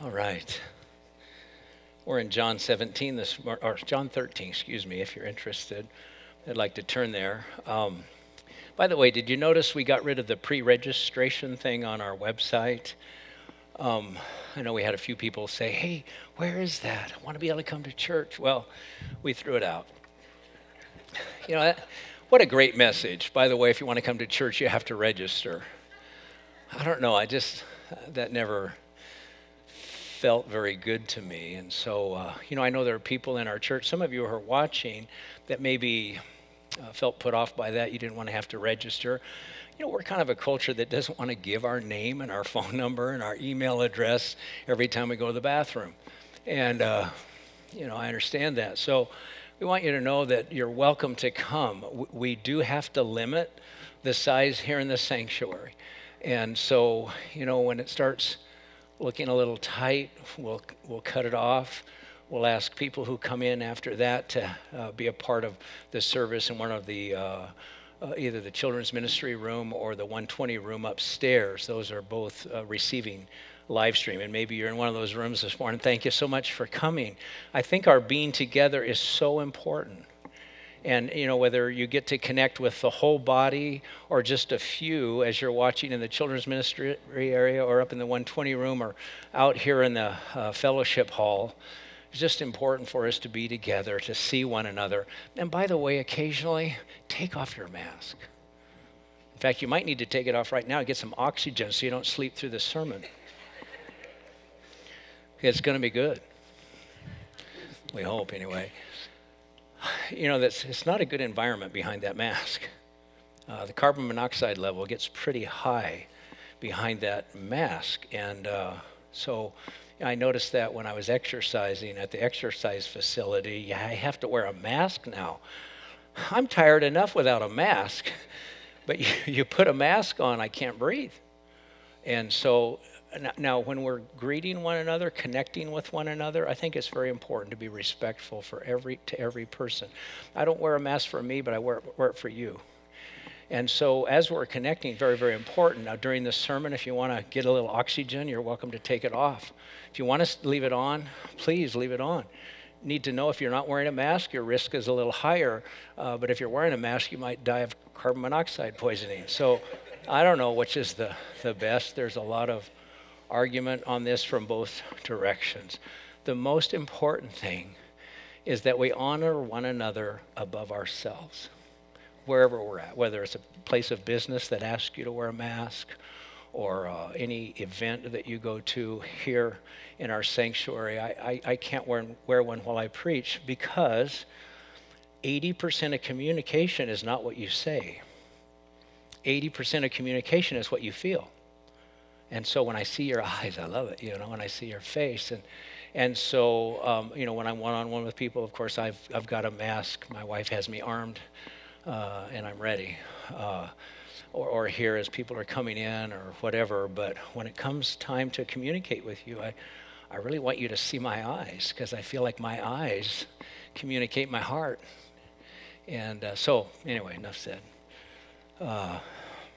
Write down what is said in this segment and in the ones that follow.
All right. We're in John 17 this or John 13, excuse me, if you're interested. I'd like to turn there. Um, by the way, did you notice we got rid of the pre-registration thing on our website? Um, I know we had a few people say, "Hey, where is that? I want to be able to come to church." Well, we threw it out. You know, what a great message. By the way, if you want to come to church, you have to register. I don't know. I just that never felt very good to me. And so, uh, you know, I know there are people in our church, some of you who are watching, that maybe uh, felt put off by that. You didn't want to have to register. You know, we're kind of a culture that doesn't want to give our name and our phone number and our email address every time we go to the bathroom. And, uh, you know, I understand that. So we want you to know that you're welcome to come. We do have to limit the size here in the sanctuary. And so, you know, when it starts looking a little tight, we'll, we'll cut it off. We'll ask people who come in after that to uh, be a part of the service in one of the uh, uh, either the children's ministry room or the 120 room upstairs. Those are both uh, receiving live stream. And maybe you're in one of those rooms this morning. Thank you so much for coming. I think our being together is so important and you know whether you get to connect with the whole body or just a few as you're watching in the children's ministry area or up in the 120 room or out here in the uh, fellowship hall it's just important for us to be together to see one another. And by the way occasionally take off your mask. In fact you might need to take it off right now and get some oxygen so you don't sleep through the sermon. It's going to be good. We hope anyway you know, that's, it's not a good environment behind that mask. Uh, the carbon monoxide level gets pretty high behind that mask. And uh, so I noticed that when I was exercising at the exercise facility, I have to wear a mask now. I'm tired enough without a mask, but you, you put a mask on, I can't breathe. And so now, when we're greeting one another, connecting with one another, I think it's very important to be respectful for every to every person. I don't wear a mask for me, but I wear, wear it for you. And so, as we're connecting, very, very important. Now, during the sermon, if you want to get a little oxygen, you're welcome to take it off. If you want to leave it on, please leave it on. Need to know if you're not wearing a mask, your risk is a little higher. Uh, but if you're wearing a mask, you might die of carbon monoxide poisoning. So, I don't know which is the, the best. There's a lot of argument on this from both directions. The most important thing is that we honor one another above ourselves, wherever we're at, whether it's a place of business that asks you to wear a mask or uh, any event that you go to here in our sanctuary. I, I, I can't wear, wear one while I preach because 80% of communication is not what you say. 80% of communication is what you feel. And so when I see your eyes, I love it, you know, when I see your face. And, and so, um, you know, when I'm one on one with people, of course, I've, I've got a mask. My wife has me armed, uh, and I'm ready. Uh, or, or here as people are coming in or whatever. But when it comes time to communicate with you, I, I really want you to see my eyes because I feel like my eyes communicate my heart. And uh, so, anyway, enough said. Uh,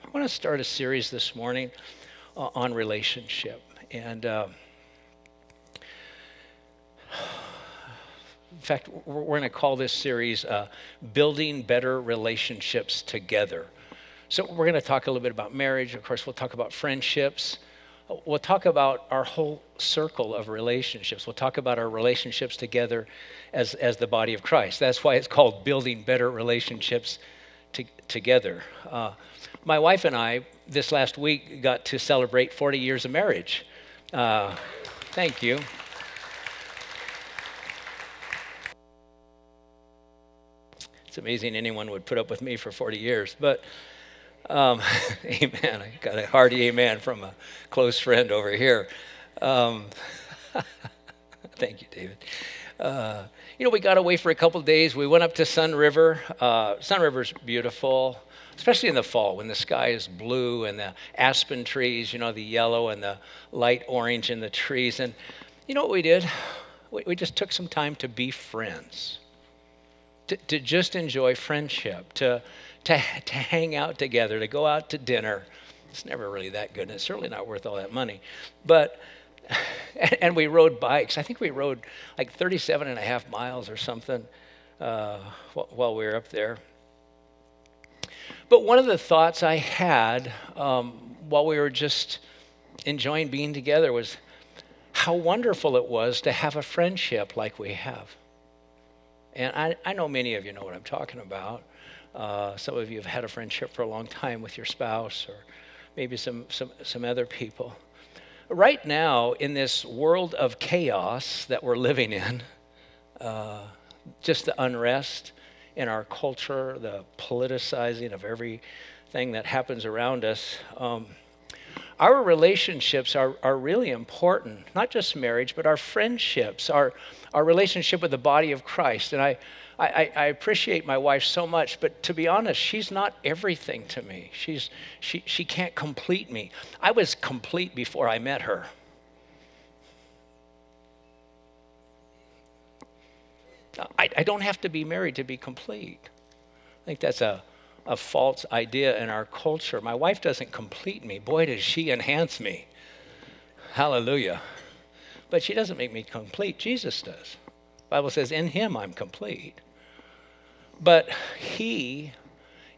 I want to start a series this morning uh, on relationship. And uh, in fact, we're going to call this series uh, Building Better Relationships Together. So, we're going to talk a little bit about marriage. Of course, we'll talk about friendships. We'll talk about our whole circle of relationships. We'll talk about our relationships together as, as the body of Christ. That's why it's called Building Better Relationships to, Together. Uh, my wife and I, this last week, got to celebrate 40 years of marriage. Uh, thank you. It's amazing anyone would put up with me for 40 years, but um, amen. I got a hearty amen from a close friend over here. Um, thank you, David. Uh, you know, we got away for a couple days. We went up to Sunriver. Uh, Sunriver's beautiful especially in the fall when the sky is blue and the aspen trees, you know, the yellow and the light orange in the trees. And you know what we did? We, we just took some time to be friends, to, to just enjoy friendship, to, to, to hang out together, to go out to dinner. It's never really that good, and it's certainly not worth all that money. But and we rode bikes. I think we rode like 37 and a half miles or something uh, while we were up there. But one of the thoughts I had um, while we were just enjoying being together was how wonderful it was to have a friendship like we have. And I, I know many of you know what I'm talking about. Uh, some of you have had a friendship for a long time with your spouse or maybe some, some, some other people. Right now, in this world of chaos that we're living in, uh, just the unrest in our culture, the politicizing of everything that happens around us, um, our relationships are, are really important, not just marriage, but our friendships, our, our relationship with the body of Christ. And I, I, I, appreciate my wife so much, but to be honest, she's not everything to me. She's, she, she can't complete me. I was complete before I met her. I, I don't have to be married to be complete. I think that's a, a false idea in our culture. My wife doesn't complete me. Boy, does she enhance me. Hallelujah. But she doesn't make me complete. Jesus does. The Bible says, in him I'm complete. But he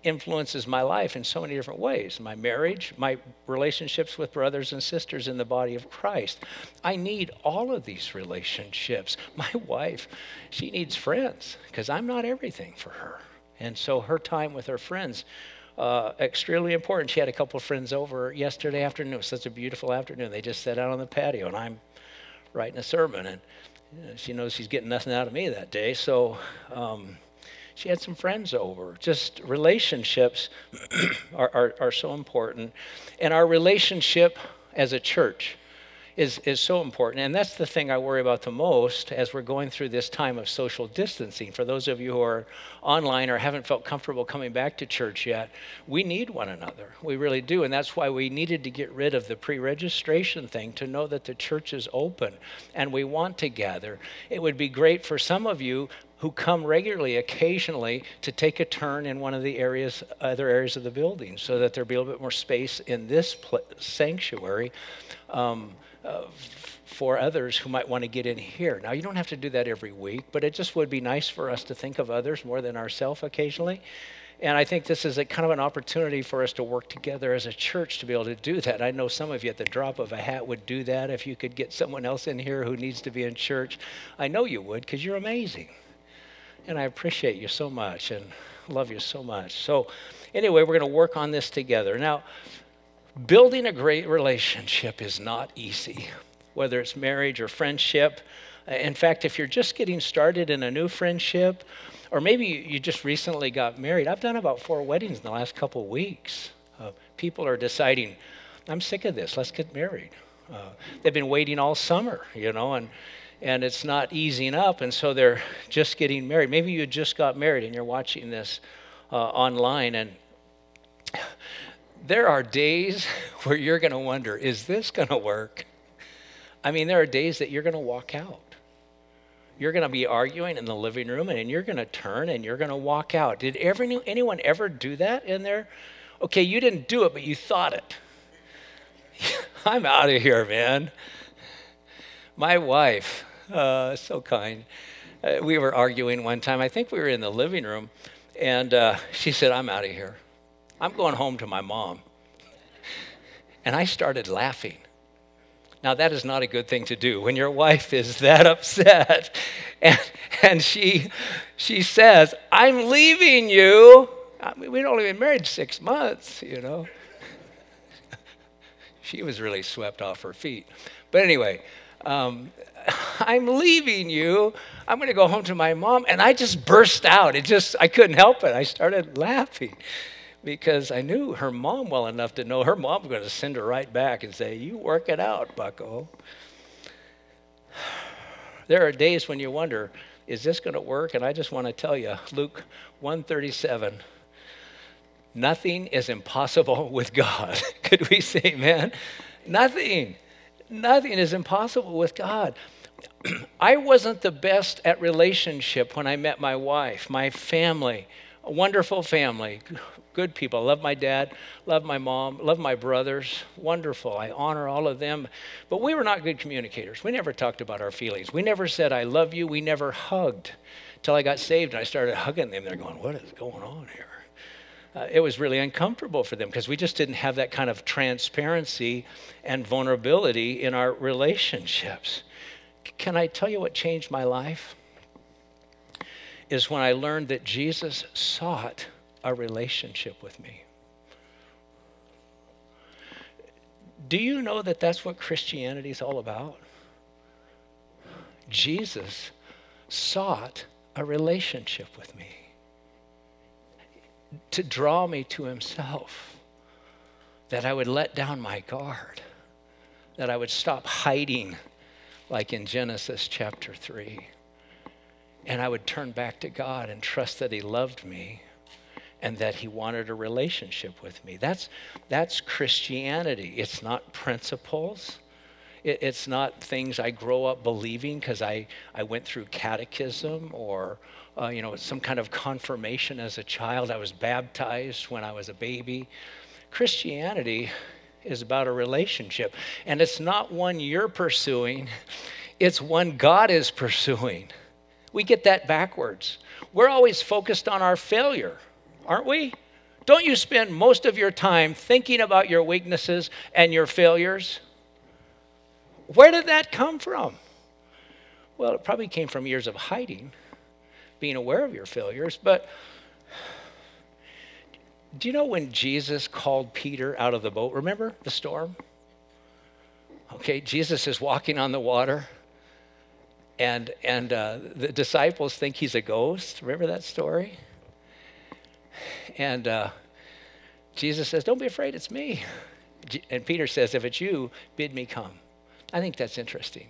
influences my life in so many different ways my marriage, my relationships with brothers and sisters in the body of Christ. I need all of these relationships. My wife, she needs friends because I'm not everything for her. And so her time with her friends, uh, extremely important. She had a couple of friends over yesterday afternoon. It was such a beautiful afternoon. They just sat out on the patio, and I'm writing a sermon, and you know, she knows she's getting nothing out of me that day. So um, she had some friends over. Just relationships are, are, are so important, and our relationship as a church is, is so important. And that's the thing I worry about the most as we're going through this time of social distancing. For those of you who are online or haven't felt comfortable coming back to church yet, we need one another. We really do. And that's why we needed to get rid of the pre registration thing to know that the church is open and we want to gather. It would be great for some of you who come regularly occasionally to take a turn in one of the areas other areas of the building so that there'll be a little bit more space in this pl- sanctuary um, uh, for others who might want to get in here. Now, you don't have to do that every week, but it just would be nice for us to think of others more than ourselves occasionally. And I think this is a kind of an opportunity for us to work together as a church to be able to do that. I know some of you at the drop of a hat would do that if you could get someone else in here who needs to be in church. I know you would because you're amazing. And I appreciate you so much and love you so much. So, anyway, we're going to work on this together. Now, Building a great relationship is not easy, whether it's marriage or friendship. In fact, if you're just getting started in a new friendship, or maybe you just recently got married, I've done about four weddings in the last couple weeks. Uh, people are deciding, I'm sick of this, let's get married. Uh, they've been waiting all summer, you know, and and it's not easing up, and so they're just getting married. Maybe you just got married and you're watching this uh, online, and there are days where you're going to wonder, is this going to work? I mean, there are days that you're going to walk out. You're going to be arguing in the living room and you're going to turn and you're going to walk out. Did ever, anyone ever do that in there? Okay, you didn't do it, but you thought it. I'm out of here, man. My wife, uh, so kind. Uh, we were arguing one time. I think we were in the living room, and uh, she said, I'm out of here. I'm going home to my mom. And I started laughing. Now, that is not a good thing to do when your wife is that upset and, and she, she says, I'm leaving you. I mean, we'd only been married six months, you know. she was really swept off her feet. But anyway, um, I'm leaving you. I'm going to go home to my mom. And I just burst out. It just, I couldn't help it. I started laughing because I knew her mom well enough to know her mom was going to send her right back and say, You work it out, bucko. There are days when you wonder, is this going to work? And I just want to tell you, Luke 137, nothing is impossible with God. Could we say amen? Nothing. Nothing is impossible with God. I wasn't the best at relationship when I met my wife, my family a wonderful family, good people. I love my dad, love my mom, love my brothers. Wonderful. I honor all of them. But we were not good communicators. We never talked about our feelings. We never said, I love you. We never hugged till I got saved and I started hugging them. They're going, What is going on here? Uh, it was really uncomfortable for them because we just didn't have that kind of transparency and vulnerability in our relationships. C- can I tell you what changed my life? is when I learned that Jesus sought a relationship with me. Do you know that that's what Christianity is all about? Jesus sought a relationship with me to draw me to himself, that I would let down my guard, that I would stop hiding like in Genesis chapter 3 and I would turn back to God and trust that He loved me and that He wanted a relationship with me. That's, that's Christianity. It's not principles. It, it's not things I grow up believing because I, I went through catechism or uh, you know, some kind of confirmation as a child. I was baptized when I was a baby. Christianity is about a relationship, and it's not one you're pursuing, it's one God is pursuing. We get that backwards. We're always focused on our failure, aren't we? Don't you spend most of your time thinking about your weaknesses and your failures? Where did that come from? Well, it probably came from years of hiding, being aware of your failures. But do you know when Jesus called Peter out of the boat? Remember the storm? Okay, Jesus is walking on the water and and uh, the disciples think he's a ghost. Remember that story? And uh, Jesus says, "Don't be afraid, it's me." And Peter says, "If it's you, bid me come." I think that's interesting.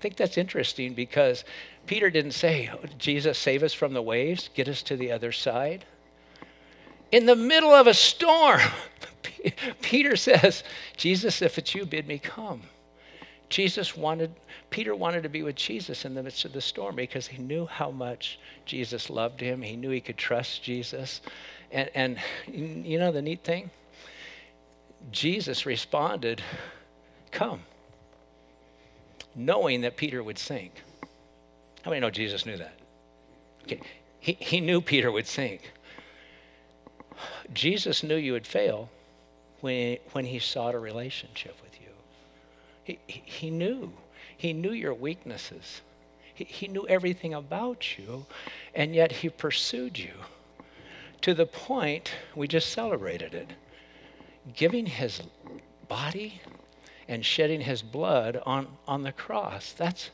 I think that's interesting because Peter didn't say, "Jesus, save us from the waves, get us to the other side." In the middle of a storm, Peter says, "Jesus, if it's you, bid me come." Jesus wanted, Peter wanted to be with Jesus in the midst of the storm because he knew how much Jesus loved him. He knew he could trust Jesus. And, and you know the neat thing? Jesus responded, Come, knowing that Peter would sink. How many know Jesus knew that? Okay. He, he knew Peter would sink. Jesus knew you would fail when, when he sought a relationship with you. he, he knew. He knew your weaknesses. He, he knew everything about you, and yet he pursued you to the point we just celebrated it giving his body and shedding his blood on, on the cross. That's,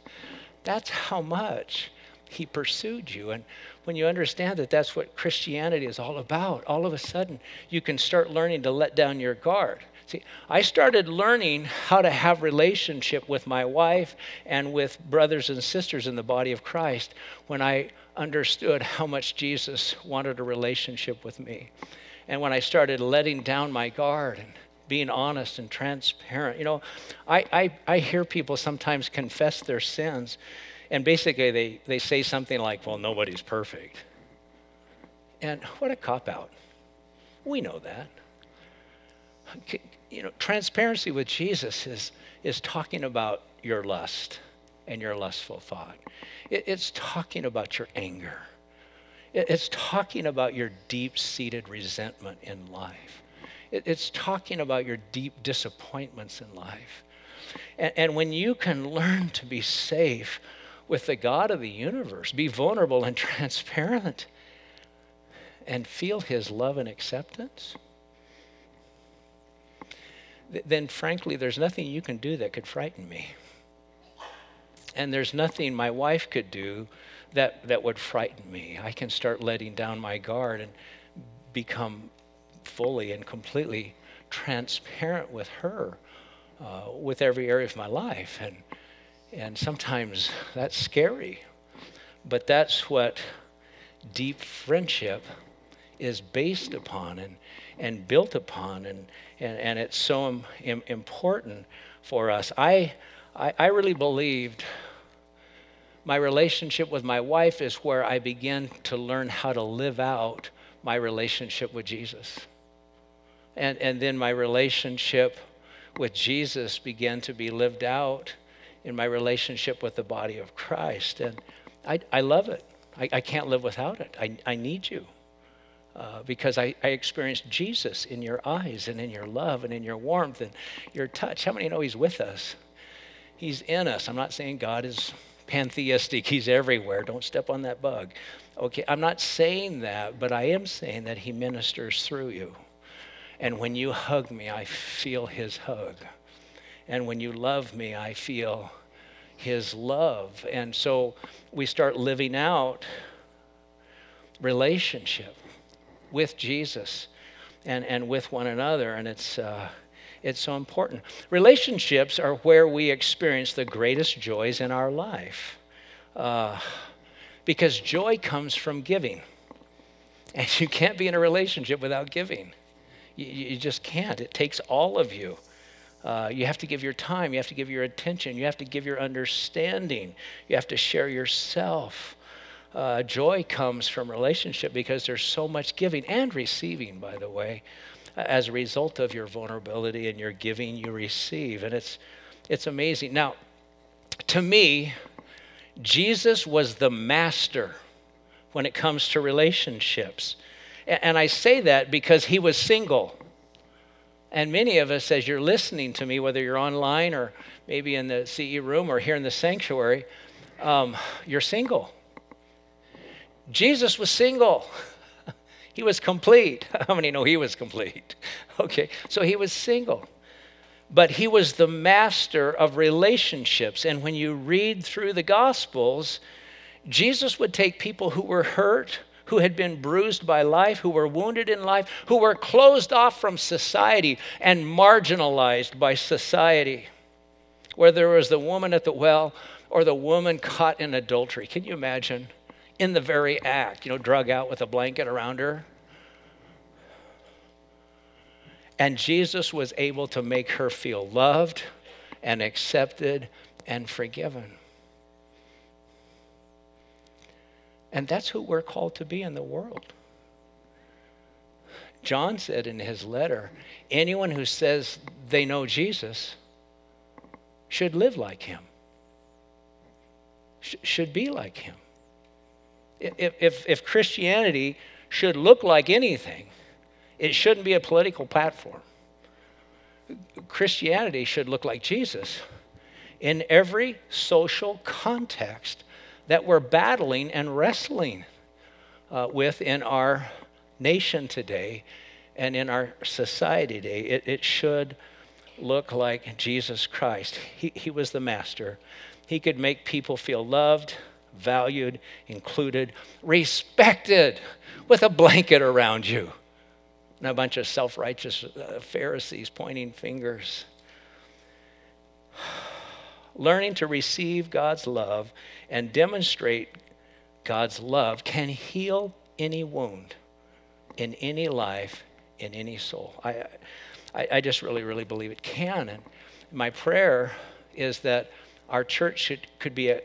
that's how much he pursued you. And when you understand that that's what Christianity is all about, all of a sudden you can start learning to let down your guard. See, I started learning how to have relationship with my wife and with brothers and sisters in the body of Christ when I understood how much Jesus wanted a relationship with me. And when I started letting down my guard and being honest and transparent. You know, I, I, I hear people sometimes confess their sins, and basically they, they say something like, well, nobody's perfect. And what a cop out. We know that you know, transparency with Jesus is, is talking about your lust and your lustful thought. It, it's talking about your anger. It, it's talking about your deep seated resentment in life. It, it's talking about your deep disappointments in life. And, and when you can learn to be safe with the God of the universe, be vulnerable and transparent, and feel his love and acceptance then frankly, there's nothing you can do that could frighten me. And there's nothing my wife could do that, that would frighten me. I can start letting down my guard and become fully and completely transparent with her uh, with every area of my life. And, and sometimes that's scary, but that's what deep friendship is based upon and, and built upon. And, and, and it's so Im- important for us. I, I, I really believed my relationship with my wife is where I begin to learn how to live out my relationship with Jesus. And, and then my relationship with Jesus began to be lived out in my relationship with the body of Christ. And I, I love it. I, I can't live without it. I, I need you. Uh, because I, I experienced Jesus in your eyes and in your love and in your warmth and your touch. How many know He's with us? He's in us. I'm not saying God is pantheistic, He's everywhere. Don't step on that bug. Okay, I'm not saying that, but I am saying that He ministers through you. And when you hug me, I feel His hug. And when you love me, I feel His love. And so we start living out relationship with Jesus and, and with one another. And it's, uh, it's so important. Relationships are where we experience the greatest joys in our life uh, because joy comes from giving. And you can't be in a relationship without giving. You, you just can't. It takes all of you. Uh, you have to give your time. You have to give your attention. You have to give your understanding. You have to share yourself uh, joy comes from relationship because there's so much giving and receiving, by the way, as a result of your vulnerability and your giving, you receive. And it's, it's amazing. Now, to me, Jesus was the master when it comes to relationships. And I say that because he was single. And many of us, as you're listening to me, whether you're online or maybe in the CE room or here in the sanctuary, um, you're single. Jesus was single. he was complete. How many know he was complete? Okay, so he was single. But he was the master of relationships. And when you read through the Gospels, Jesus would take people who were hurt, who had been bruised by life, who were wounded in life, who were closed off from society and marginalized by society. Whether it was the woman at the well or the woman caught in adultery. Can you imagine? in the very act, you know, drug out with a blanket around her. And Jesus was able to make her feel loved and accepted and forgiven. And that's who we're called to be in the world. John said in his letter anyone who says they know Jesus should live like him, should be like him if, if, if Christianity should look like anything, it shouldn't be a political platform. Christianity should look like Jesus in every social context that we're battling and wrestling uh, with in our nation today and in our society today. It, it should look like Jesus Christ. He, he was the master. He could make people feel loved, valued, included, respected with a blanket around you. And a bunch of self righteous uh, Pharisees pointing fingers. Learning to receive God's love and demonstrate God's love can heal any wound in any life, in any soul. I, I, I just really, really believe it can. And my prayer is that our church should, could be a,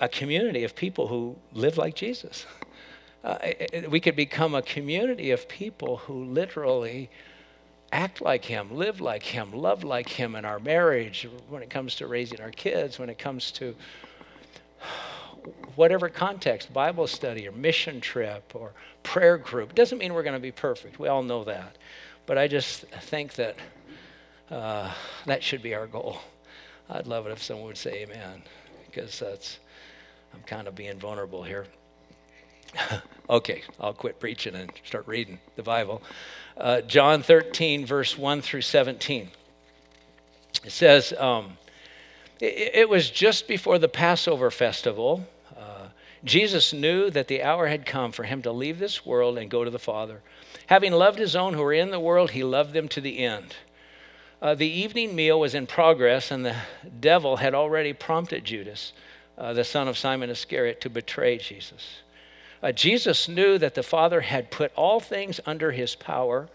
a community of people who live like Jesus. Uh, we could become a community of people who literally act like Him, live like Him, love like Him in our marriage, when it comes to raising our kids, when it comes to whatever context, Bible study or mission trip or prayer group. Doesn't mean we're going to be perfect. We all know that. But I just think that uh, that should be our goal. I'd love it if someone would say amen, because that's I'm kind of being vulnerable here. okay, I'll quit preaching and start reading the Bible. Uh, John 13, verse 1 through 17. It says, um, it, it, was just before the Passover festival. Uh, Jesus knew that the hour had come for him to leave this world and go to the Father. Having loved his own who were in the world, he loved them to the end. Uh, the evening meal was in progress, and the devil had already prompted Judas uh, the son of Simon Iscariot, to betray Jesus. Uh, Jesus knew that the Father had put all things under his power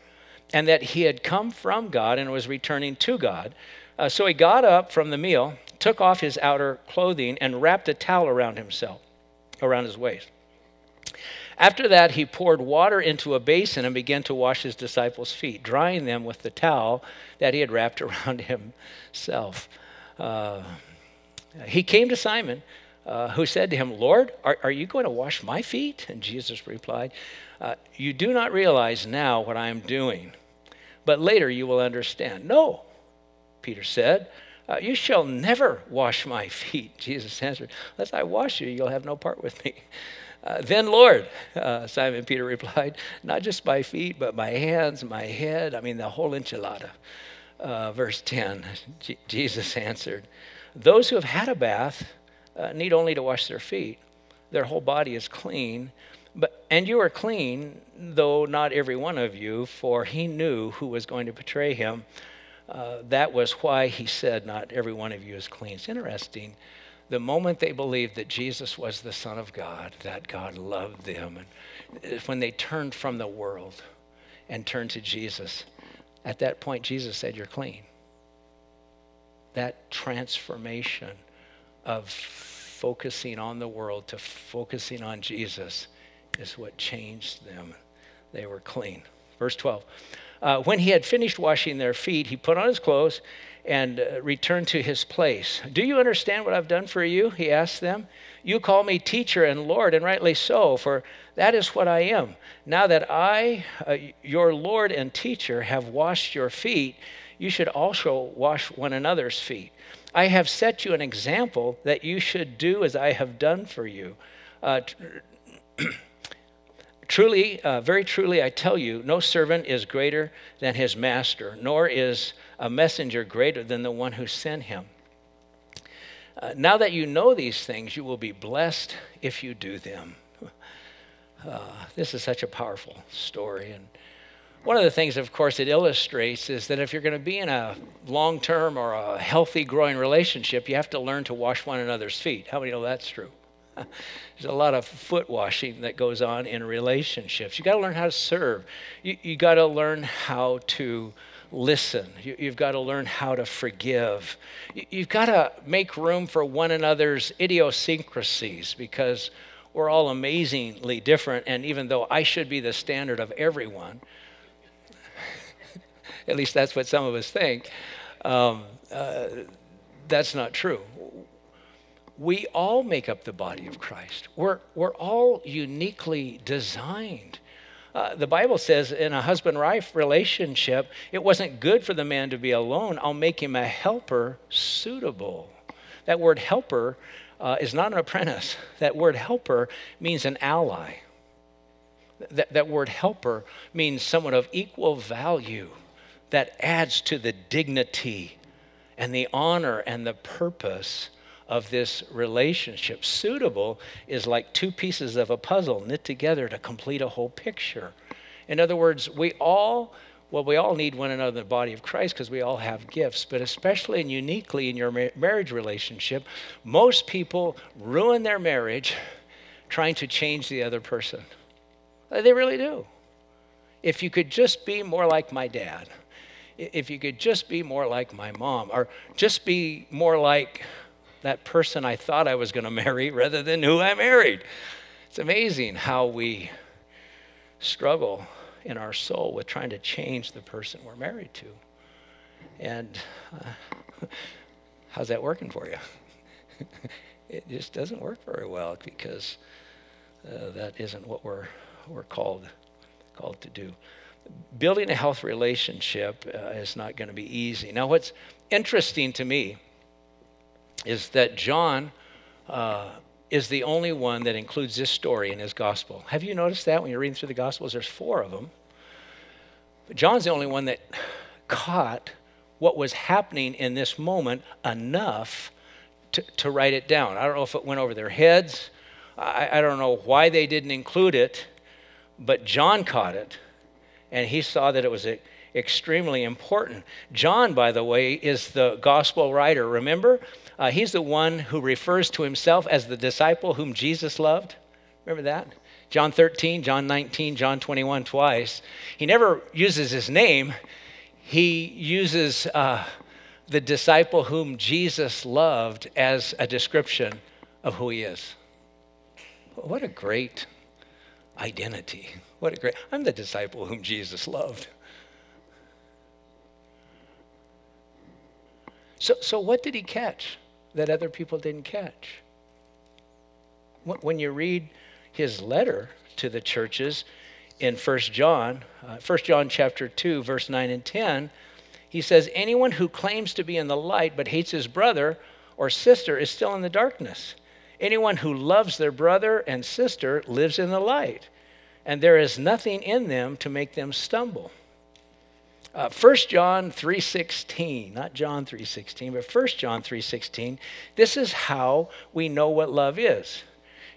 and that he had come from God and was returning to God. Uh, so he got up from the meal, took off his outer clothing, and wrapped a towel around himself, around his waist. After that, he poured water into a basin and began to wash his disciples' feet, drying them with the towel that he had wrapped around himself. Uh, he came to Simon, uh, who said to him, Lord, are, are, you going to wash my feet? And Jesus replied, uh, You do not realize now what I am doing, but later you will understand. No, Peter said. Uh, you shall never wash my feet. Jesus answered, Unless I wash you, you'll have no part with me. Uh, then, Lord, uh, Simon Peter replied, not just my feet, but my hands, my head, I mean, the whole enchilada. Uh, verse 10, J- Jesus answered, Those who have had a bath uh, need only to wash their feet. Their whole body is clean. But, and you are clean, though not every one of you, for he knew who was going to betray him. Uh, that was why he said, Not every one of you is clean. It's interesting the moment they believed that Jesus was the Son of God, that God loved them, and when they turned from the world and turned to Jesus, at that point, Jesus said, You're clean. That transformation of focusing on the world to focusing on Jesus is what changed them. They were clean. Verse 12. Uh, when he had finished washing their feet, he put on his clothes and uh, returned to his place. Do you understand what I've done for you? He asked them. You call me teacher and Lord, and rightly so, for that is what I am. Now that I, uh, your Lord and teacher, have washed your feet, you should also wash one another's feet. I have set you an example that you should do as I have done for you. Uh, Truly, uh, very truly, I tell you, no servant is greater than his master, nor is a messenger greater than the one who sent him. Uh, now that you know these things, you will be blessed if you do them. Uh, this is such a powerful story. And one of the things, of course, it illustrates is that if you're going to be in a long term or a healthy, growing relationship, you have to learn to wash one another's feet. How many know that's true? There's a lot of foot washing that goes on in relationships. You got to learn how to serve. You, you got to learn how to listen. You, have got to learn how to forgive. You, you've got to make room for one another's idiosyncrasies because we're all amazingly different. And even though I should be the standard of everyone, at least that's what some of us think, um, uh, that's not true we all make up the body of Christ. We're, we're all uniquely designed. Uh, the Bible says in a husband wife relationship, it wasn't good for the man to be alone. I'll make him a helper suitable. That word helper uh, is not an apprentice, that word helper means an ally. That, that word helper means someone of equal value that adds to the dignity and the honor and the purpose of this relationship. Suitable is like two pieces of a puzzle knit together to complete a whole picture. In other words, we all well, we all need one another in the body of Christ because we all have gifts, but especially and uniquely in your marriage relationship, most people ruin their marriage trying to change the other person. They really do. If you could just be more like my dad, if you could just be more like my mom, or just be more like that person I thought I was going to marry rather than who I married. It's amazing how we struggle in our soul with trying to change the person we're married to. And uh, how's that working for you? it just doesn't work very well because uh, that isn't what we're, we're called, called to do. Building a health relationship uh, is not going to be easy. Now, what's interesting to me is that John uh, is the only one that includes this story in his gospel. Have you noticed that when you're reading through the gospels? There's four of them. But John's the only one that caught what was happening in this moment enough to, to write it down. I don't know if it went over their heads. I, I don't know why they didn't include it, but John caught it, and he saw that it was a, extremely important. John, by the way, is the gospel writer. Remember? Uh, he's the one who refers to himself as the disciple whom Jesus loved. Remember that? John 13, John 19, John 21, twice. He never uses his name, he uses uh, the disciple whom Jesus loved as a description of who he is. What a great identity. What a great, I'm the disciple whom Jesus loved. So, so what did he catch that other people didn't catch? When you read his letter to the churches in 1 John, uh, 1 John chapter 2, verse 9 and 10, he says, Anyone who claims to be in the light but hates his brother or sister is still in the darkness. Anyone who loves their brother and sister lives in the light, and there is nothing in them to make them stumble. Uh, 1 John 3:16, not John 3:16, but 1 John 3:16, this is how we know what love is.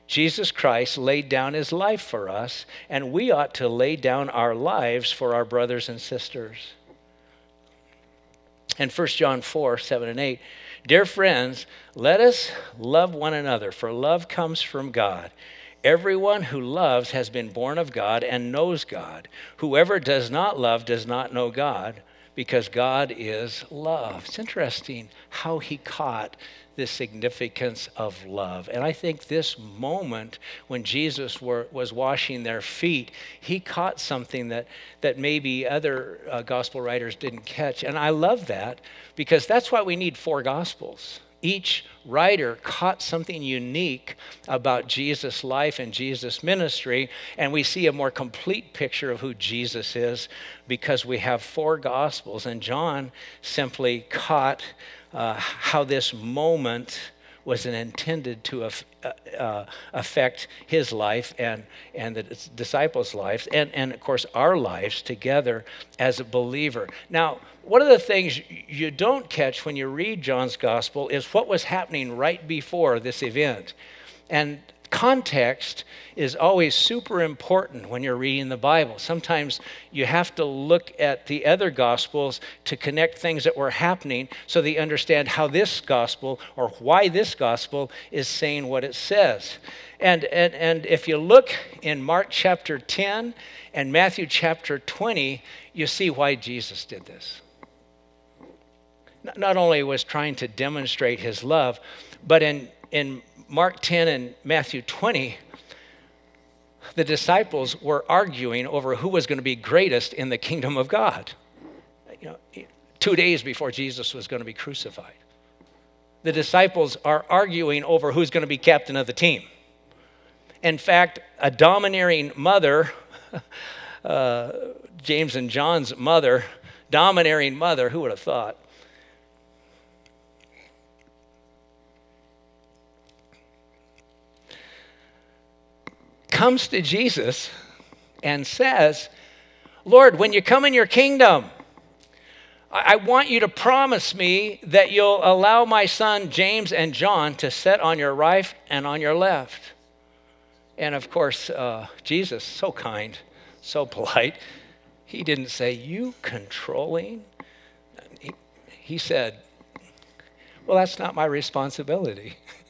Jesus Christ laid down his life for us, and we ought to lay down our lives for our brothers and sisters. And 1 John 4 7 and 8, dear friends, let us love one another, for love comes from God. Everyone who loves has been born of God and knows God. Whoever does not love does not know God, because God is love. It's interesting how he caught the significance of love. And I think this moment when Jesus were, was washing their feet, he caught something that, that maybe other uh, gospel writers didn't catch. And I love that because that's why we need four gospels. Each writer caught something unique about Jesus' life and Jesus' ministry, and we see a more complete picture of who Jesus is because we have four gospels. And John simply caught uh, how this moment was intended to uh, uh, affect his life and, and the disciples' lives, and, and of course our lives together as a believer. Now, one of the things you don't catch when you read John's gospel is what was happening right before this event. And context is always super important when you're reading the Bible. Sometimes you have to look at the other gospels to connect things that were happening so you understand how this gospel or why this gospel is saying what it says. And, and, and if you look in Mark chapter 10 and Matthew chapter 20, you see why Jesus did this. Not only was trying to demonstrate his love, but in, in Mark 10 and Matthew 20, the disciples were arguing over who was going to be greatest in the kingdom of God. You know, two days before Jesus was going to be crucified. The disciples are arguing over who's going to be captain of the team. In fact, a domineering mother, uh, James and John's mother, domineering mother, who would have thought, comes to Jesus and says, Lord, when you come in your kingdom, I want you to promise me that you'll allow my son James and John to sit on your right and on your left. And of course, uh, Jesus, so kind, so polite, he didn't say, You controlling? He, he said, Well, that's not my responsibility.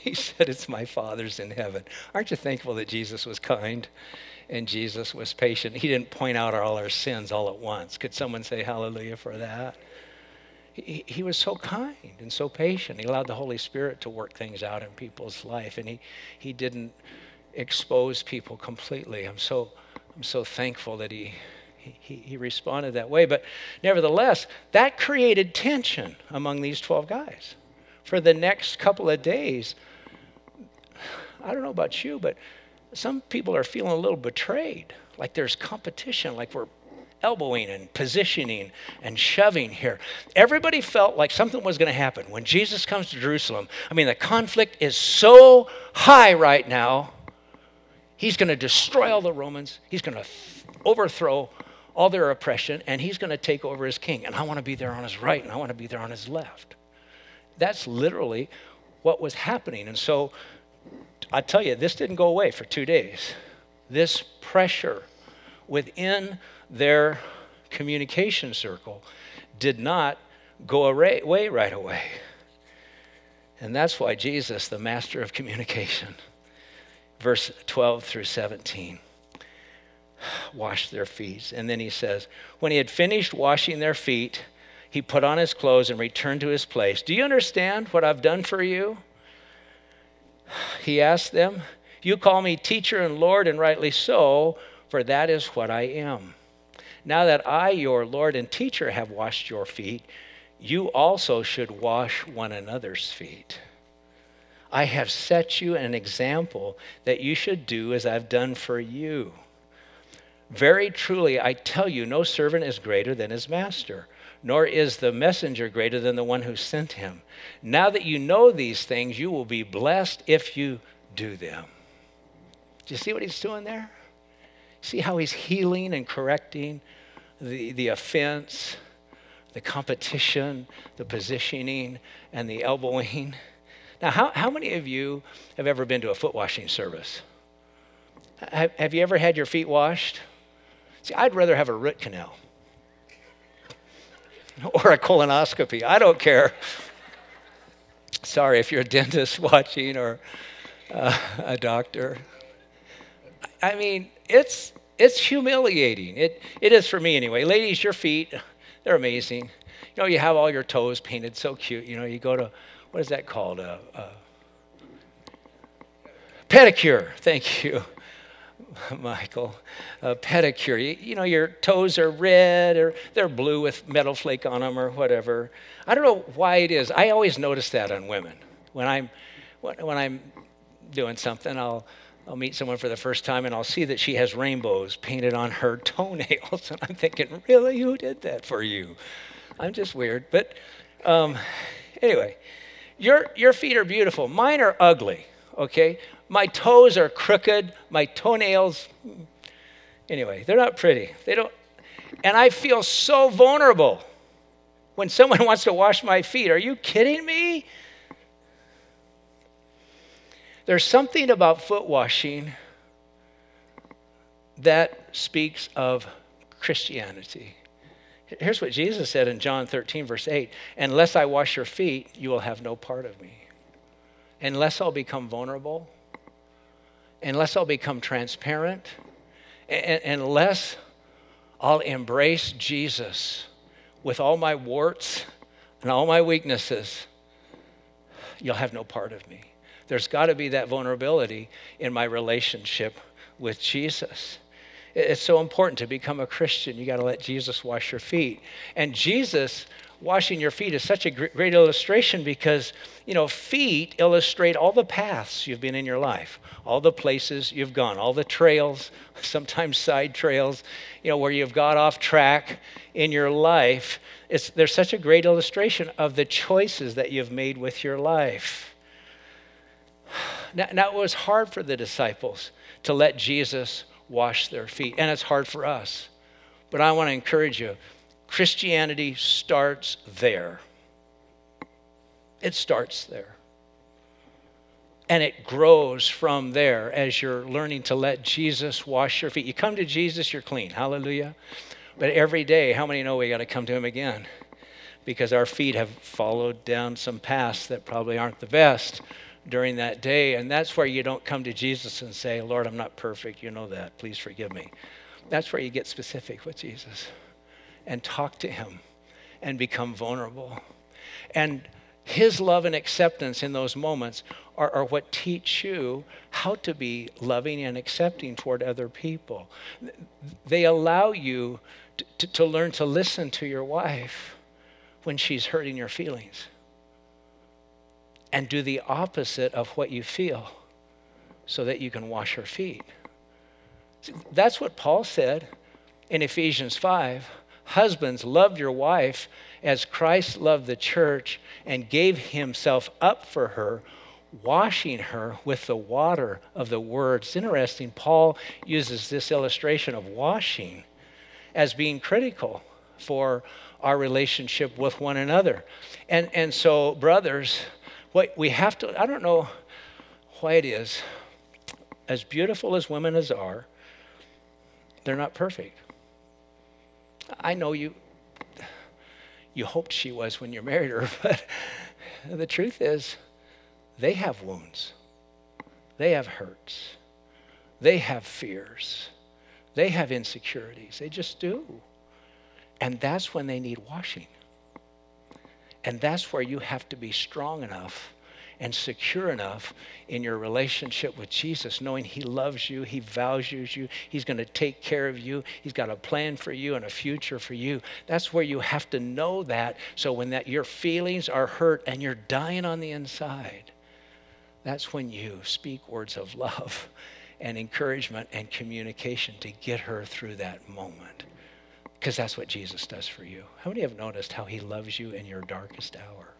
He said, It's my Father's in heaven. Aren't you thankful that Jesus was kind and Jesus was patient? He didn't point out all our sins all at once. Could someone say hallelujah for that? He, he was so kind and so patient. He allowed the Holy Spirit to work things out in people's life, and he, he didn't expose people completely. I'm so, I'm so thankful that he, he, he responded that way. But nevertheless, that created tension among these 12 guys. For the next couple of days, I don't know about you, but some people are feeling a little betrayed, like there's competition, like we're elbowing and positioning and shoving here. Everybody felt like something was going to happen when Jesus comes to Jerusalem. I mean, the conflict is so high right now. He's going to destroy all the Romans, he's going to overthrow all their oppression, and he's going to take over as king. And I want to be there on his right, and I want to be there on his left. That's literally what was happening. And so I tell you, this didn't go away for two days. This pressure within their communication circle did not go away right away. And that's why Jesus, the master of communication, verse 12 through 17, washed their feet. And then he says, When he had finished washing their feet, he put on his clothes and returned to his place. Do you understand what I've done for you? He asked them, You call me teacher and Lord, and rightly so, for that is what I am. Now that I, your Lord and teacher, have washed your feet, you also should wash one another's feet. I have set you an example that you should do as I've done for you. Very truly, I tell you, no servant is greater than his master, nor is the messenger greater than the one who sent him. Now that you know these things, you will be blessed if you do them. Do you see what he's doing there? See how he's healing and correcting the, the offense, the competition, the positioning, and the elbowing? Now, how, how many of you have ever been to a foot washing service? Have, have you ever had your feet washed? See, I'd rather have a root canal or a colonoscopy. I don't care. Sorry if you're a dentist watching or uh, a doctor. I mean, it's it's humiliating. It it is for me anyway. Ladies, your feet, they're amazing. You know, you have all your toes painted so cute. You know, you go to what is that called? A, a pedicure. Thank you, Michael. A pedicure. You, you, know, your toes are red or they're blue with metal flake on them or whatever. I don't know why it is. I always notice that on women. When I'm when I'm doing something, I'll I'll meet someone for the first time and I'll see that she has rainbows painted on her toenails. And I'm thinking, really? Who did that for you? I'm just weird. But um, anyway, your, your feet are beautiful. Mine are ugly, okay? My toes are crooked. My toenails, anyway, they're not pretty. They don't, and I feel so vulnerable when someone wants to wash my feet. Are you kidding me? There's something about foot washing that speaks of Christianity. Here's what Jesus said in John 13, verse 8 Unless I wash your feet, you will have no part of me. Unless I'll become vulnerable, unless I'll become transparent, unless I'll embrace Jesus with all my warts and all my weaknesses, you'll have no part of me. There's got to be that vulnerability in my relationship with Jesus. It's so important to become a Christian. You got to let Jesus wash your feet. And Jesus washing your feet is such a great illustration because, you know, feet illustrate all the paths you've been in your life, all the places you've gone, all the trails, sometimes side trails, you know, where you've got off track in your life. It's, there's such a great illustration of the choices that you've made with your life. Now, now it was hard for the disciples to let Jesus wash their feet. And it's hard for us. But I want to encourage you Christianity starts there. It starts there. And it grows from there as you're learning to let Jesus wash your feet. You come to Jesus, you're clean. Hallelujah. But every day, how many know we got to come to Him again? Because our feet have followed down some paths that probably aren't the best during that day. And that's where you don't come to Jesus and say, Lord, I'm not perfect. You know that. Please forgive me. That's where you get specific with Jesus and talk to him and become vulnerable. And his love and acceptance in those moments are, are, what teach you how to be loving and accepting toward other people. They allow you to, to, to learn to listen to your wife when she's hurting your feelings and do the opposite of what you feel so that you can wash her feet. That's what Paul said in Ephesians 5. Husbands, love your wife as Christ loved the church and gave himself up for her, washing her with the water of the word. It's interesting, Paul uses this illustration of washing as being critical for our relationship with one another. And, and so, brothers, what we have to, I don't know why it is, as beautiful as women as are, they're not perfect. I know you you hoped she was when you married her, but the truth is they have wounds. They have hurts. They have fears. They have insecurities. They just do. And that's when they need washing. And that's where you have to be strong enough and secure enough in your relationship with Jesus, knowing He loves you, He values you, He's going to take care of you, He's got a plan for you and a future for you. That's where you have to know that. So when that your feelings are hurt and you're dying on the inside, that's when you speak words of love and encouragement and communication to get her through that moment. Because that's what Jesus does for you. How many have noticed how he loves you in your darkest hour?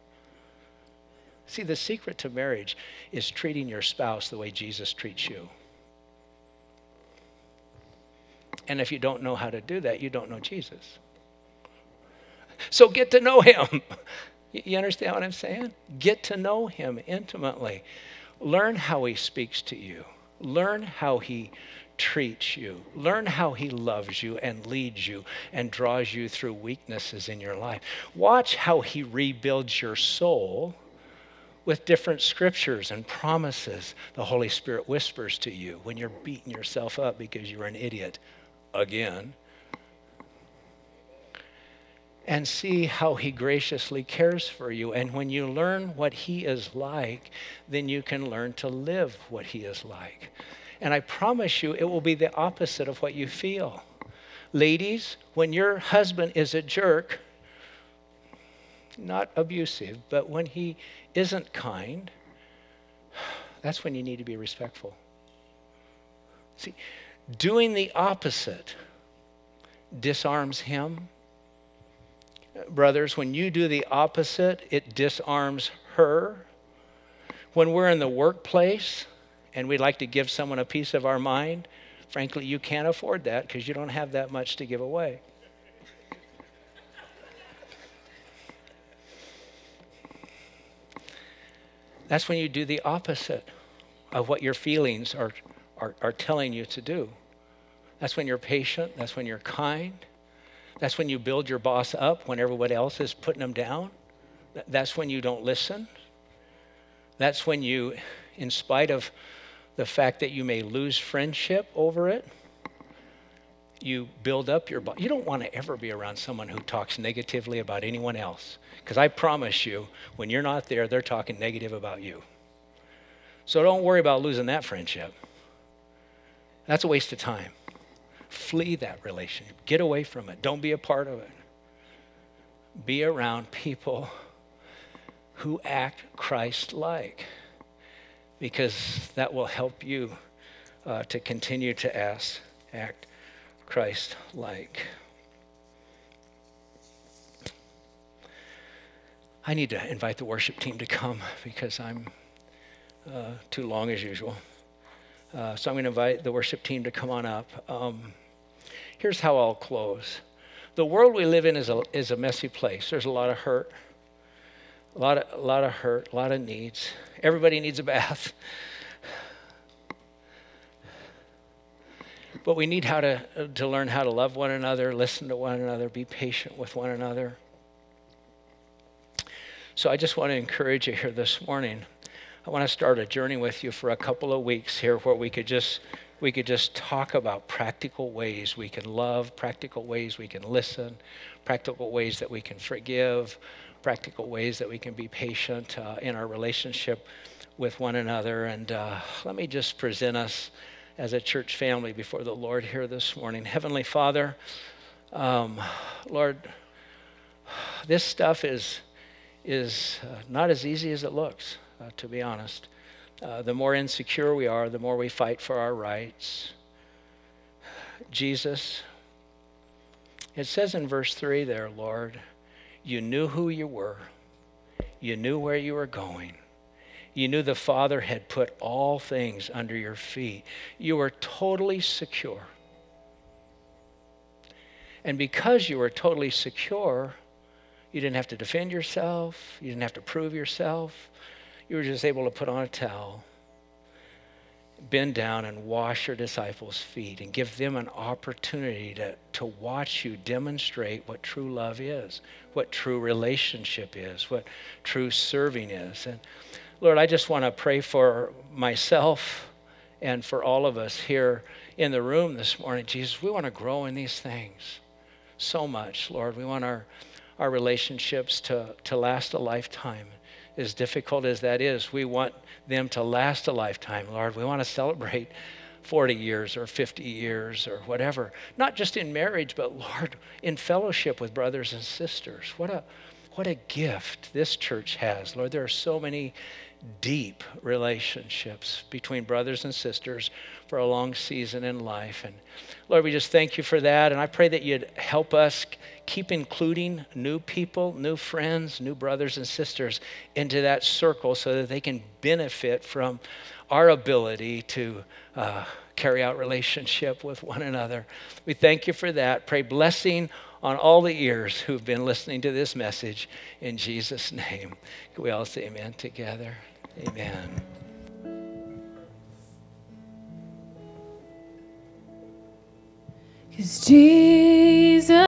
See, the secret to marriage is treating your spouse the way Jesus treats you. And if you don't know how to do that, you don't know Jesus. So get to know him. You understand what I'm saying? Get to know him intimately. Learn how he speaks to you. Learn how he treats you. Learn how he loves you and leads you and draws you through weaknesses in your life. Watch how he rebuilds your soul with different scriptures and promises the Holy Spirit whispers to you when you're beating yourself up because you're an idiot again. And see how he graciously cares for you. And when you learn what he is like, then you can learn to live what he is like. And I promise you, it will be the opposite of what you feel. Ladies, when your husband is a jerk, not abusive, but when he isn't kind, that's when you need to be respectful. See, doing the opposite disarms him. Brothers, when you do the opposite, it disarms her. When we're in the workplace, and we'd like to give someone a piece of our mind, frankly, you can't afford that because you don't have that much to give away. That's when you do the opposite of what your feelings are, are, are telling you to do. That's when you're patient. That's when you're kind. That's when you build your boss up when everybody else is putting them down. That's when you don't listen. That's when you, in spite of the fact that you may lose friendship over it. You build up your body. You don't want to ever be around someone who talks negatively about anyone else. Because I promise you, when you're not there, they're talking negative about you. So don't worry about losing that friendship. That's a waste of time. Flee that relationship. Get away from it. Don't be a part of it. Be around people who act Christ like because that will help you uh, to continue to ask, act Christ like. I need to invite the worship team to come because I'm uh, too long as usual. Uh, so I'm going to invite the worship team to come on up. Um, here's how I'll close. The world we live in is a, is a messy place. There's a lot of hurt, a lot of, a lot of hurt, a lot of needs. Everybody needs a bath. But we need how to, to learn how to love one another, listen to one another, be patient with one another. So I just want to encourage you here this morning. I want to start a journey with you for a couple of weeks here where we could just we could just talk about practical ways we can love, practical ways we can listen, practical ways that we can forgive, practical ways that we can be patient uh, in our relationship with one another. And uh, let me just present us as a church family before the Lord here this morning. Heavenly Father, um, Lord, this stuff is, is uh, not as easy as it looks, uh, to be honest. Uh, the more insecure we are, the more we fight for our rights. Jesus, it says in verse 3 there, Lord, you knew who you were, you knew where you were going. You knew the Father had put all things under your feet. You were totally secure. And because you were totally secure, you didn't have to defend yourself, you didn't have to prove yourself. You were just able to put on a towel bend down and wash your disciples' feet and give them an opportunity to, to watch you demonstrate what true love is, what true relationship is, what true serving is. And Lord, I just want to pray for myself and for all of us here in the room this morning. Jesus, we want to grow in these things so much, Lord. We want our, our relationships to, to last a lifetime. as difficult as that is, we want them to last a lifetime, Lord. We want to celebrate 40 years or 50 years or whatever. Not just in marriage, but Lord, in fellowship with brothers and sisters. What a what a gift this church has. Lord, there are so many deep relationships between brothers and sisters for a long season in life. And Lord, we just thank you for that. And I pray that you'd help us keep including new people, new friends, new brothers and sisters into that circle so that they can benefit from our ability to uh, carry out relationship with one another. We thank you for that. Pray blessing on all the ears who've been listening to this message in Jesus' name. Can we all say amen together? Amen. Cause Jesus